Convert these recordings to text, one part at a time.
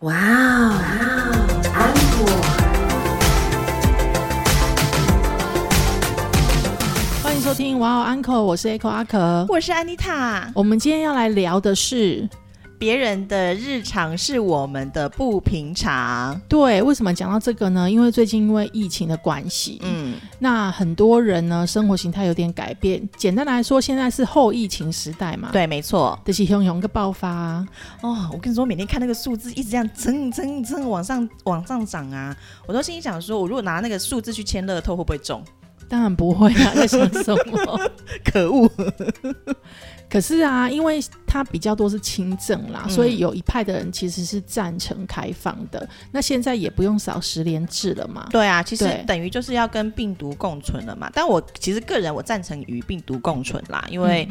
哇哦，安可，欢迎收听哇哦 Uncle，我是 Echo 阿可。我是安妮塔。我们今天要来聊的是，别人的日常是我们的不平常。对，为什么讲到这个呢？因为最近因为疫情的关系，嗯，那很多人呢生活形态有点改变。简单来说，现在是后疫情时代嘛，，对，没错。这是汹涌个爆发啊、哦，我跟你说，每天看那个数字一直这样蹭蹭蹭往上往上涨啊，我都心里想说，我如果拿那个数字去签乐透，会不会中？当然不会啊，在想什么？可恶！可是啊，因为它比较多是轻症啦，嗯所以有一派的人其实是赞成开放的。那现在也不用扫十连制了嘛？对啊，其实等于就是要跟病毒共存了嘛。但我其实个人我赞成与病毒共存啦，因为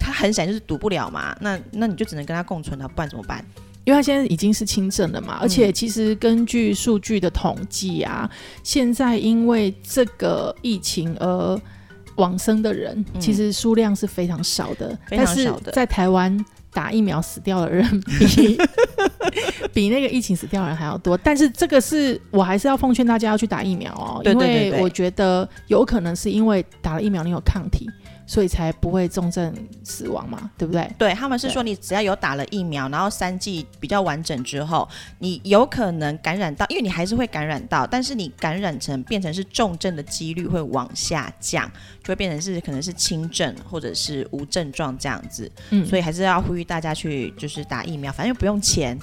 它很显然就是堵不了嘛。那那你就只能跟它共存了，不然怎么办？因为他现在已经是轻症了嘛，嗯。而且其实根据数据的统计啊，现在因为这个疫情而往生的人，嗯。其实数量是非常少的，非常但是少的。在台湾打疫苗死掉的人比 比那个疫情死掉的人还要多。但是这个是我还是要奉劝大家要去打疫苗哦，对对对对因为我觉得有可能是因为打了疫苗你有抗体，所以才不会重症死亡嘛，对不对？对他们是说，你只要有打了疫苗，然后三剂比较完整之后，你有可能感染到，因为你还是会感染到，但是你感染成变成是重症的几率会往下降，就会变成是可能是轻症或者是无症状这样子。嗯，所以还是要呼吁大家去就是打疫苗，反正又不用钱，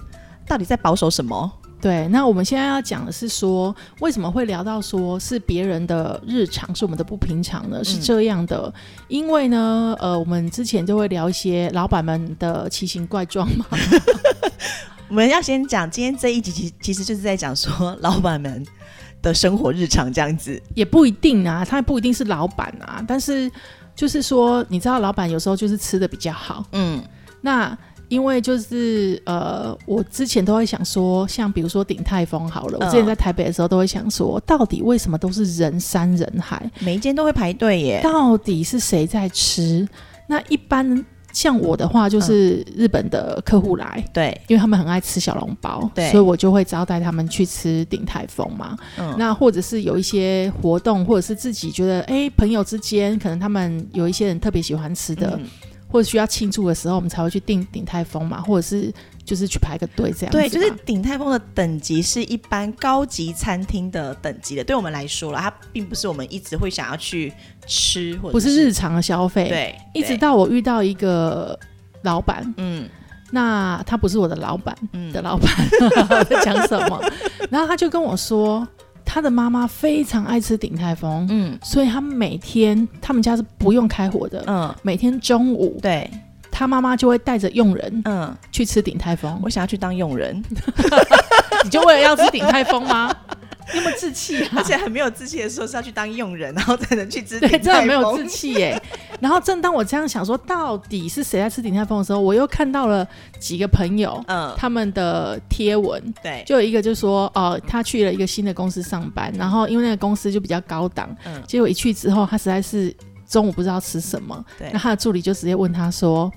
到底在保守什么？对，那我们现在要讲的是说，为什么会聊到说是别人的日常是我们的不平常呢？是这样的，因为呢，呃，我们之前就会聊一些老板们的奇形怪状嘛。我们要先讲今天这一集，其其实就是在讲说老板们的生活日常这样子。也不一定啊，他不一定是老板啊，但是就是说，你知道，老板有时候就是吃的比较好。嗯，那因为就是呃，我之前都会想说，像比如说鼎泰丰好了，我之前嗯在台北的时候都会想说，到底为什么都是人山人海？每一间都会排队耶。到底是谁在吃？那一般像我的话，就是日本的客户来，对，因为他们很爱吃小笼包，对所以我就会招待他们去吃鼎泰丰嘛。嗯，那或者是有一些活动，或者是自己觉得，哎、朋友之间可能他们有一些人特别喜欢吃的，嗯或者需要庆祝的时候，我们才会去订鼎泰丰嘛，或者是就是去排个队这样子。对，就是鼎泰丰的等级是一般高级餐厅的等级的，对我们来说了，它并不是我们一直会想要去吃，或者不是日常的消费。，对，一直到我遇到一个老板，嗯那他不是我的老板，嗯的老板 在讲什么，然后他就跟我说，他的妈妈非常爱吃鼎泰丰，嗯。所以他每天他们家是不用开火的，嗯，每天中午对，他妈妈就会带着佣人嗯，去吃鼎泰丰。我想要去当佣人，你就为了要吃鼎泰丰吗？你有没有志气啊而？且很没有志气的说是要去当佣人，然后才能去吃对，鼎真的没有志气耶。然后正当我这样想说，到底是谁在吃鼎泰丰的时候，我又看到了几个朋友嗯，他们的贴文，对，就有一个就说，哦，他去了一个新的公司上班，然后因为那个公司就比较高档，嗯结果一去之后，他实在是中午不知道吃什么，对那他的助理就直接问他说，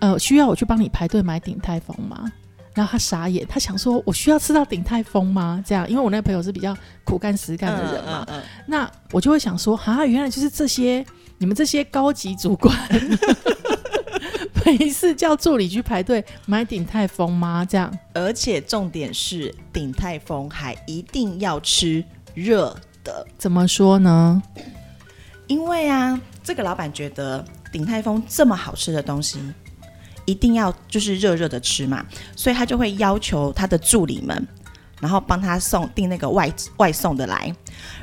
呃，需要我去帮你排队买鼎泰丰吗？然后他傻眼，他想说，我需要吃到鼎泰丰吗？这样，因为我那个朋友是比较苦干实干的人嘛，嗯嗯那我就会想说，哈，原来就是这些你们这些高级主管，没事叫助理去排队买鼎泰丰吗？这样。而且重点是鼎泰丰还一定要吃热的，怎么说呢？因为啊，这个老板觉得鼎泰丰这么好吃的东西，一定要就是热热的吃嘛，所以他就会要求他的助理们，然后帮他送订那个外外送的来。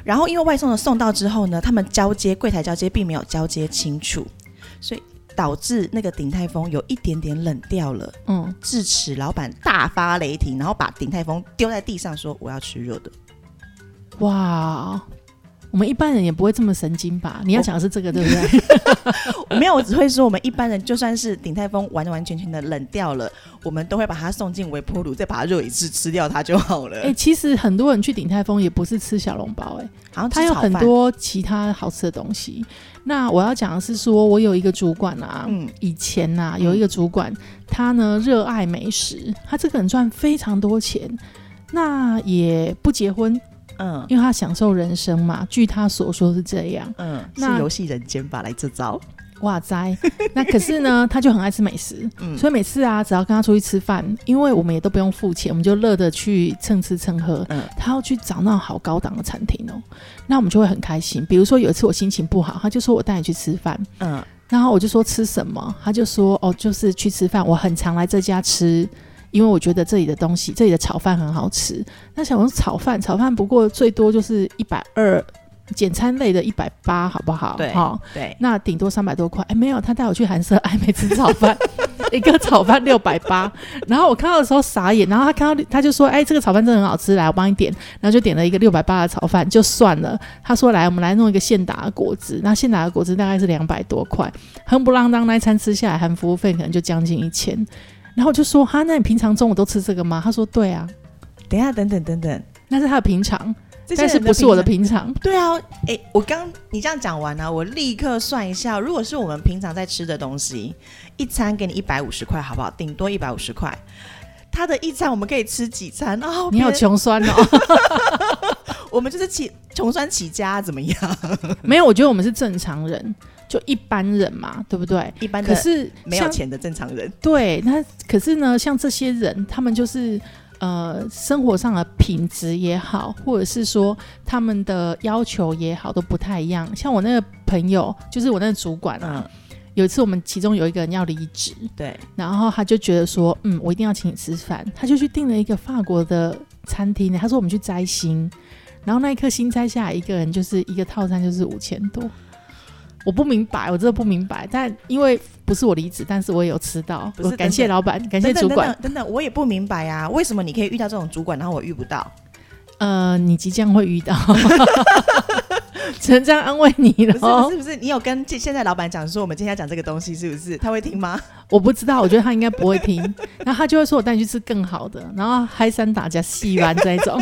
然后因为外送的送到之后呢，他们交接柜台交接并没有交接清楚，所以导致那个鼎泰丰有一点点冷掉了。嗯，至此老板大发雷霆，然后把鼎泰丰丢在地上，说我要吃热的。哇，我们一般人也不会这么神经吧？你要讲的是这个，对不对？没有，我只会说我们一般人就算是鼎泰丰完完全全的冷掉了，我们都会把它送进微波炉，再把它热一次吃掉它就好了。哎、其实很多人去鼎泰丰也不是吃小笼包、哎，好像吃它有，很多其他好吃的东西。那我要讲的是说，我有一个主管啊，嗯以前呐、有一个主管，他呢热爱美食，他这个人赚非常多钱，那也不结婚，嗯因为他享受人生嘛。据他所说是这样。嗯，是游戏人间吧？来这招，哇塞！那可是呢，他就很爱吃美食，嗯所以每次啊，只要跟他出去吃饭，因为我们也都不用付钱，我们就乐得去蹭吃蹭喝。嗯他要去找那种好高档的餐厅哦，那我们就会很开心。比如说有一次我心情不好，他就说我带你去吃饭，嗯然后我就说吃什么，他就说哦，就是去吃饭。我很常来这家吃，因为我觉得这里的东西，这里的炒饭很好吃。那想说炒饭，炒饭不过最多就是一百二，简餐类的一百八，好不好？对好。对，那顶多三百多块，哎，没有，他带我去韩式爱美吃炒饭，一个炒饭六百八，然后我看到的时候傻眼，然后他看到他就说，哎，这个炒饭真的很好吃，来我帮你点，然后就点了一个六百八的炒饭，就算了。他说来，我们来弄一个现打的果汁，那现打的果汁大概是两百多块，哼不浪当那一餐吃下来，含服务费可能就将近一千。然后我就说，哈，那你平常中午都吃这个吗？他说，对啊，等一下，等等等等，那是他的平常，但是不是我的平常？对啊，哎，我刚你这样讲完呢、啊我立刻算一下，如果是我们平常在吃的东西，一餐给你一百五十块，好不好？顶多一百五十块。他的一餐我们可以吃几餐哦？你好穷酸哦。我们就是起穷酸起家，怎么样？没有，我觉得我们是正常人，就一般人嘛，对不对？一般的可是没有钱的正常人，对，那可是呢，像这些人，他们就是呃，生活上的品质也好，或者是说他们的要求也好，都不太一样。像我那个朋友，就是我那个主管啊，嗯，有一次我们其中有一个人要离职，对，然后他就觉得说，嗯，我一定要请你吃饭，他就去订了一个法国的餐厅，他说我们去摘星，然后那一颗新摘下来，一个人就是一个套餐就是五千多。我不明白，我真的不明白。但因为不是我离职，但是我也有吃到。不是我感谢老板，感谢主管。等等等等，我也不明白啊，为什么你可以遇到这种主管，然后我遇不到？呃，你即将会遇到，只能这样安慰你了是。不是，你有跟现在老板讲说我们今天要讲这个东西，是不是？他会听吗？我不知道，我觉得他应该不会听。然后他就会说我带你去吃更好的，然后嗨三打加细丸这一种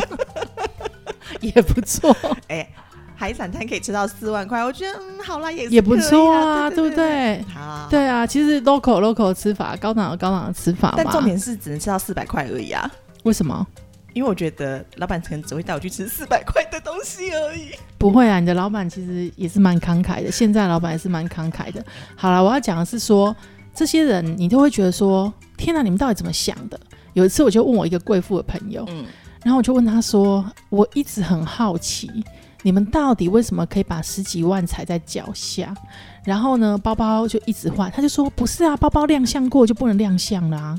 也不错，哎、海产摊可以吃到四万块，我觉得嗯，好啦，也也不错啊，对不？对？好，。对啊，其实 local local 的吃法，高档有高档的吃法嘛。但重点是只能吃到四百块而已啊，为什么？因为我觉得老板可能只会带我去吃四百块的东西而已。不会啊，你的老板其实也是蛮慷慨的，现在老板也是蛮慷慨的。好了，我要讲的是说，这些人你都会觉得说，天哪，你们到底怎么想的？有一次我就问我一个贵妇的朋友，嗯，然后我就问他说，我一直很好奇，你们到底为什么可以把十几万踩在脚下？然后呢，包包就一直换，他就说不是啊，包包亮相过就不能亮相啦、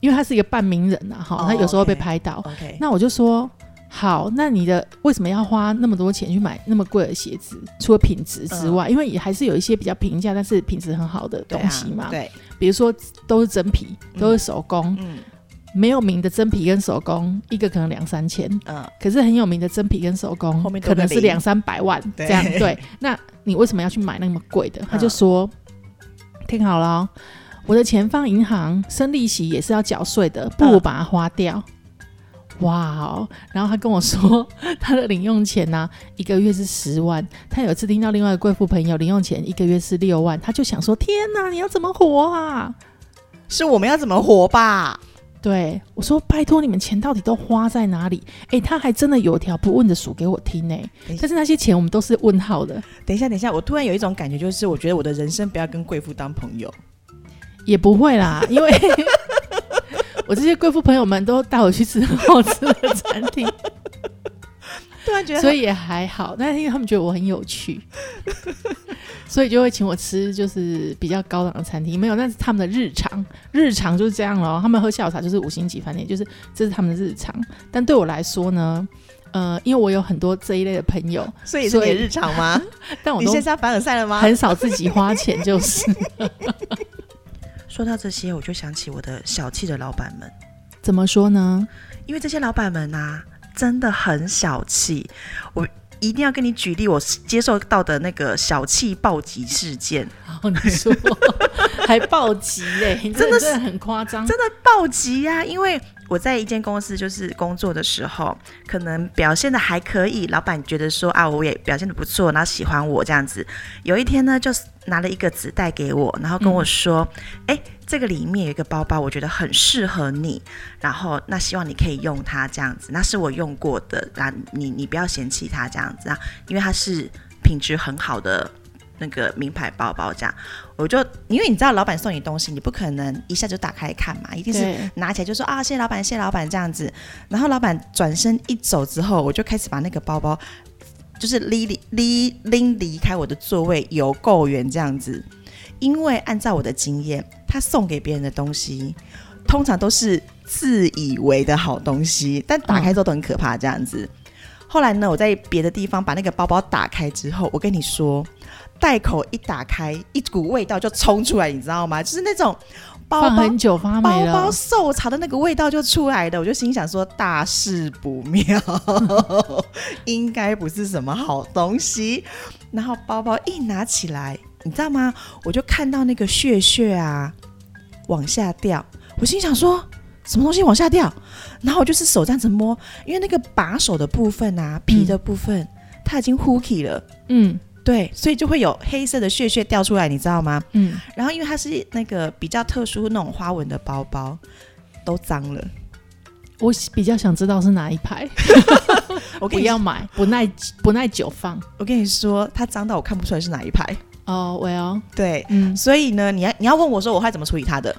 因为他是一个半名人啊，哈、哦他有时候被拍到。那我就说，好，那你的为什么要花那么多钱去买那么贵的鞋子？除了品质之外，因为也还是有一些比较平价但是品质很好的东西嘛，啊、对，比如说都是真皮，都是手工，嗯没有名的真皮跟手工，一个可能两三千，嗯，可是很有名的真皮跟手工后面，可能是两三百万这样。对，那你为什么要去买那么贵的？他就说，听好了哦、我的钱放银行，生利息也是要缴税的，不如把它花掉。哇哦！然后他跟我说，他的零用钱呢、一个月是十万。他有一次听到另外一个贵妇朋友零用钱一个月是六万，他就想说：天哪，你要怎么活啊？是我们要怎么活吧？对我说：“拜托，你们钱到底都花在哪里？”哎，他还真的有条不紊的数给我听呢。但是那些钱我们都是问号的，等一下，等一下，我突然有一种感觉，就是我觉得我的人生不要跟贵妇当朋友。也不会啦，因为 我这些贵妇朋友们都带我去吃很好吃的餐厅，突然觉得，所以也还好。但是因为他们觉得我很有趣，所以就会请我吃就是比较高档的餐厅。没有，那是他们的日常，日常就是这样咯。他们喝下午茶就是五星级饭店，就是这是他们的日常。但对我来说呢，呃，因为我有很多这一类的朋友，所以是你所以的日常吗？但我现在要凡尔赛了吗？很少自己花钱，就是 说到这些，我就想起我的小气的老板们，怎么说呢？因为这些老板们呐、真的很小气。我一定要跟你举例我接受到的那个小气暴击事件。然后你说 还暴击嘞，你真的是很夸张，真的暴击呀、因为我在一间公司就是工作的时候，可能表现的还可以，老板觉得说啊，我也表现的不错，然后喜欢我这样子。有一天呢，就拿了一个纸袋给我，然后跟我说，哎、这个里面有一个包包，我觉得很适合你，然后那希望你可以用它这样子，那是我用过的，那，你你不要嫌弃它这样子啊，因为它是品质很好的。那个名牌包包这样，我就因为你知道老板送你东西，你不可能一下就打开看嘛，一定是，拿起来就说啊，谢谢老板，谢谢老板这样子。然后老板转身一走之后，我就开始把那个包包就是拎离拎拎离开我的座位，有够远这样子。因为按照我的经验，他送给别人的东西，通常都是自以为的好东西，但打开之后都很可怕这样子。后来呢，我在别的地方把那个包包打开之后，我跟你说，袋口一打开，一股味道就冲出来，你知道吗？就是那种包包放很久发霉了，包包受潮的那个味道就出来的，我就心想说大事不妙，应该不是什么好东西。然后包包一拿起来，你知道吗？我就看到那个血血啊往下掉，我心想说什么东西往下掉？然后我就是手这样子摸，因为那个把手的部分啊，皮的部分、它已经 hooky 了。嗯对，所以就会有黑色的屑屑掉出来，你知道吗？嗯，然后因为它是那个比较特殊那种花纹的包包，都脏了。我比较想知道是哪一排，我跟你要买，不耐不耐久放。我跟你说，它脏到我看不出来是哪一排。哦，Well，对，嗯，所以呢，你要你要问我说我会怎么处理它的，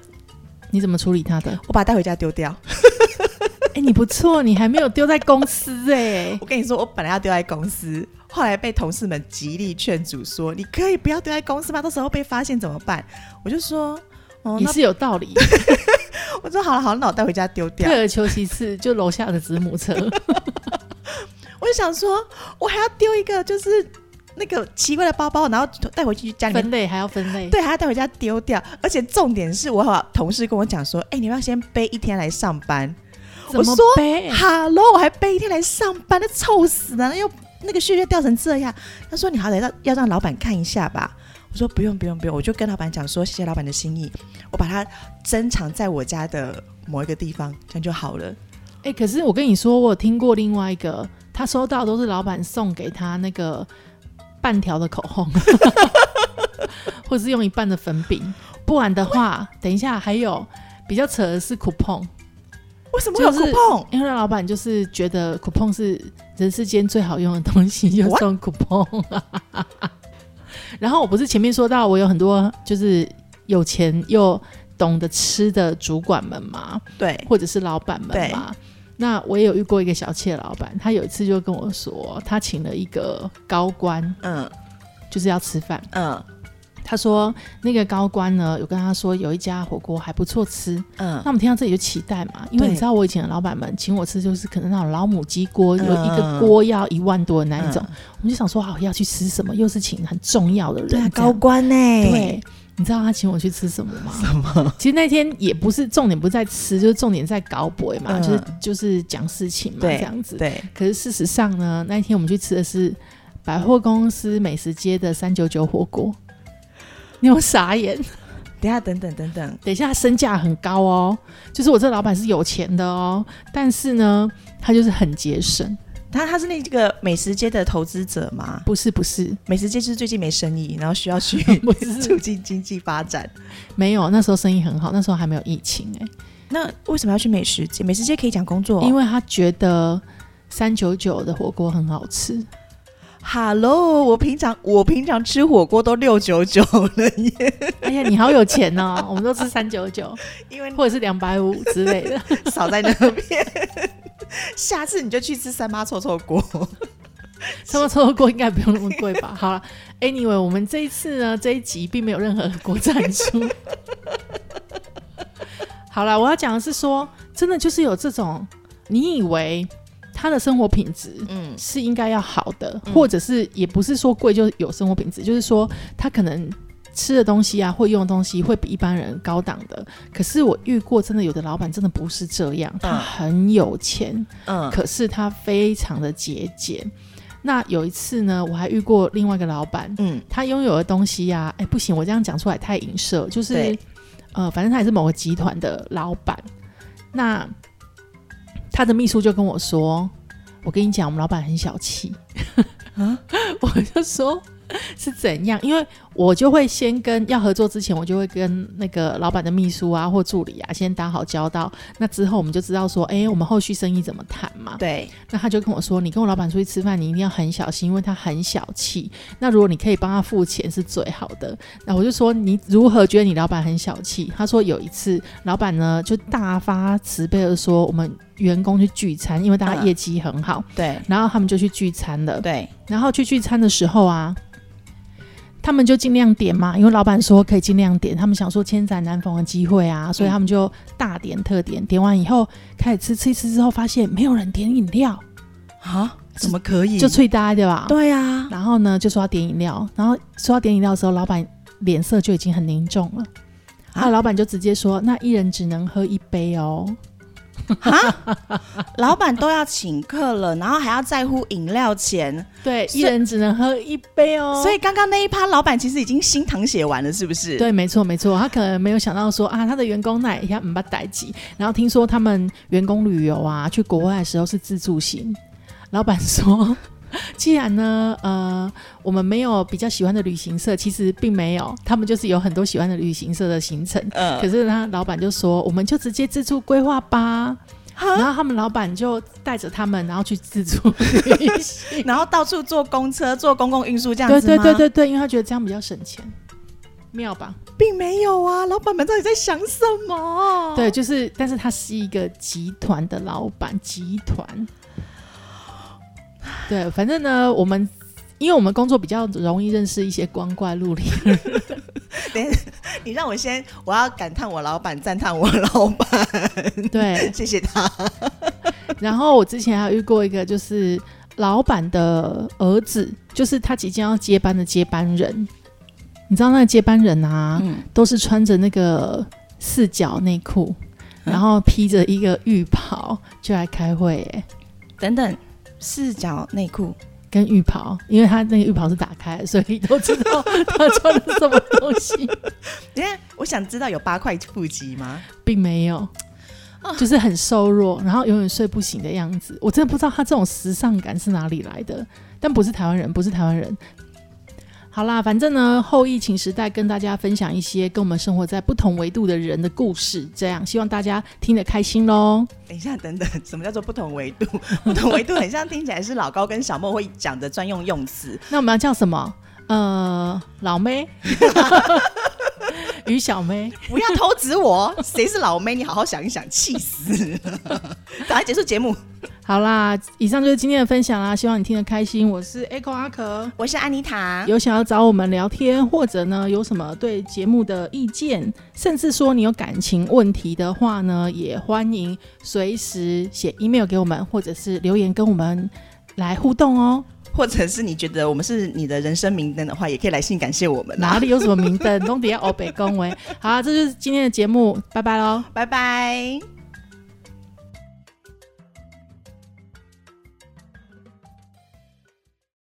你怎么处理它的？我把它带回家丢掉。哎、你不错，你还没有丢在公司哎、我跟你说，我本来要丢在公司，后来被同事们极力劝阻说，你可以不要丢在公司吗？到时候被发现怎么办？我就说，哦，也那是有道理。我说好了好了，那我带回家丢掉。退而求其次，就楼下的子母车。我就想说，我还要丢一个就是那个奇怪的包包，然后带回去家里面分类还要分类，对，还要带回家丢掉。而且重点是我有同事跟我讲说，哎、你要先背一天来上班。我说背？哈喽，我还背一天来上班，那臭死了，又那个血血掉成这样。他说你好歹要要让老板看一下吧。我说不用不用不用，我就跟老板讲说谢谢老板的心意，我把它珍藏在我家的某一个地方，这样就好了。哎、可是我跟你说，我有听过另外一个，他收到都是老板送给他那个半条的口红，或者是用一半的粉饼。不然的话，等一下还有比较扯的是 coupon，为什么会有就是 coupon？因为老板就是觉得 coupon 是人世间最好用的东西，就？送 coupon。然后我不是前面说到我有很多就是有钱又懂得吃的主管们嘛，对，或者是老板们嘛。那我也有遇过一个小气的老板，他有一次就跟我说，他请了一个高官，嗯。就是要吃饭。嗯。他说那个高官呢，有跟他说有一家火锅还不错吃。嗯。那我们听到这里就期待嘛，因为你知道我以前的老板们请我吃，就是可能那种老母鸡锅，有嗯一个锅要一万多的那一种，嗯。我们就想说好要去吃什么，又是请很重要的人，对啊，高官呢、对，你知道他请我去吃什么吗？什么？其实那天也不是重点，不在吃，就是重点在搞博嘛，嗯就是就是讲事情嘛，这样子。对，可是事实上呢，那一天我们去吃的是百货公司美食街的三九九火锅。你有傻眼？等一下等等等等，等一下，身价很高哦，就是我这老板是有钱的哦，但是呢，他就是很节省。他他是那个美食街的投资者吗？不是不是，美食街就是最近没生意，然后需要去 促进经济发展。没有，那时候生意很好，那时候还没有疫情哎、那为什么要去美食街？美食街可以讲工作、因为他觉得三九九的火锅很好吃。Hello，我平常我平常吃火锅都六九九了耶，哎呀，你好有钱哦！我们都吃三九九，因为或者是两百五之类的。少在那边。下次你就去吃三妈臭臭锅。什么臭臭锅应该不用那么贵吧？好了，Anyway，我们这一次呢，这一集并没有任何国产书。好了，我要讲的是说，真的就是有这种，你以为他的生活品质嗯是应该要好的，嗯或者是也不是说贵就有生活品质，就是说他可能吃的东西啊，会用的东西会比一般人高档的。可是我遇过真的有的老板真的不是这样，他嗯很有钱，嗯可是他非常的节俭。那有一次呢，我还遇过另外一个老板，嗯，他拥有的东西呀、哎，不行，我这样讲出来太影射，就是呃，反正他也是某个集团的老板。那他的秘书就跟我说：“我跟你讲，我们老板很小气。”啊 我就说是怎样？因为我就会先跟要合作之前，我就会跟那个老板的秘书啊或助理啊先打好交道。那之后我们就知道说，哎、我们后续生意怎么谈嘛。对，那他就跟我说，你跟我老板出去吃饭，你一定要很小心，因为他很小气。那如果你可以帮他付钱是最好的。那我就说，你如何觉得你老板很小气？他说有一次，老板呢就大发慈悲的说，我们员工去聚餐，因为大家嗯业绩很好，对，然后他们就去聚餐了。对，然后去聚餐的时候啊，他们就尽量点嘛，因为老板说可以尽量点，他们想说千载难逢的机会啊，所以他们就大点特点。点完以后开始吃，吃一吃之后发现没有人点饮料，啊，怎么可以？就脆呆对吧？。对啊，然后呢，就说要点饮料，然后说要点饮料的时候，老板脸色就已经很凝重了。啊啊，老板就直接说：“那一人只能喝一杯哦。老板都要请客了，然后还要在乎饮料钱，对，一人只能喝一杯哦。所以刚刚那一趴，老板其实已经心疼血完了，是不是？，对，没错没错，他可能没有想到说啊，他的员工那一下五八代几，然后听说他们员工旅游啊，去国外的时候是自助型。老板说，既然呢，呃，我们没有比较喜欢的旅行社，其实并没有，他们就是有很多喜欢的旅行社的行程。嗯可是他老板就说，我们就直接自助规划吧。然后他们老板就带着他们，然后去自助 旅行。然后到处坐公车、坐公共运输这样子吗对对对对，因为他觉得这样比较省钱，妙吧？并没有啊，老板们到底在想什么？对，就是，但是他是一个集团的老板，集团。对，反正呢，我们因为我们工作比较容易认识一些光怪陆离的人，你让我先，我要感叹我老板，赞叹我老板，对。谢谢他。然后我之前还有遇过一个，就是老板的儿子，就是他即将要接班的接班人。你知道那个接班人啊，嗯，都是穿着那个四角内裤，嗯然后披着一个浴袍就来开会，哎，等等，四角内裤，跟浴袍，因为他那个浴袍是打开，所以都知道 他穿的是什么东西，等一下我想知道有八块腹肌吗？并没有，就是很瘦弱，然后永远睡不醒的样子。我真的不知道他这种时尚感是哪里来的，但不是台湾人，不是台湾人。好啦，反正呢，后疫情时代跟大家分享一些跟我们生活在不同维度的人的故事，这样希望大家听得开心喽。等一下，等等，什么叫做不同维度？不同维度很像听起来是老高跟小莫会讲的专用用词。那我们要叫什么？呃，老妹，于小妹。不要偷指我，谁是老妹？你好好想一想，气死了！赶快结束节目。好啦，以上就是今天的分享啦，希望你听得开心。我是 Echo 阿可，我是安妮塔，有想要找我们聊天，或者呢有什么对节目的意见，甚至说你有感情问题的话呢，也欢迎随时写 email 给我们，或者是留言跟我们来互动哦。或者是你觉得我们是你的人生明灯的话，也可以来信感谢我们啦。哪里有什么明灯，都底下欧北恭维。好啦，这就是今天的节目，拜拜喽。拜拜。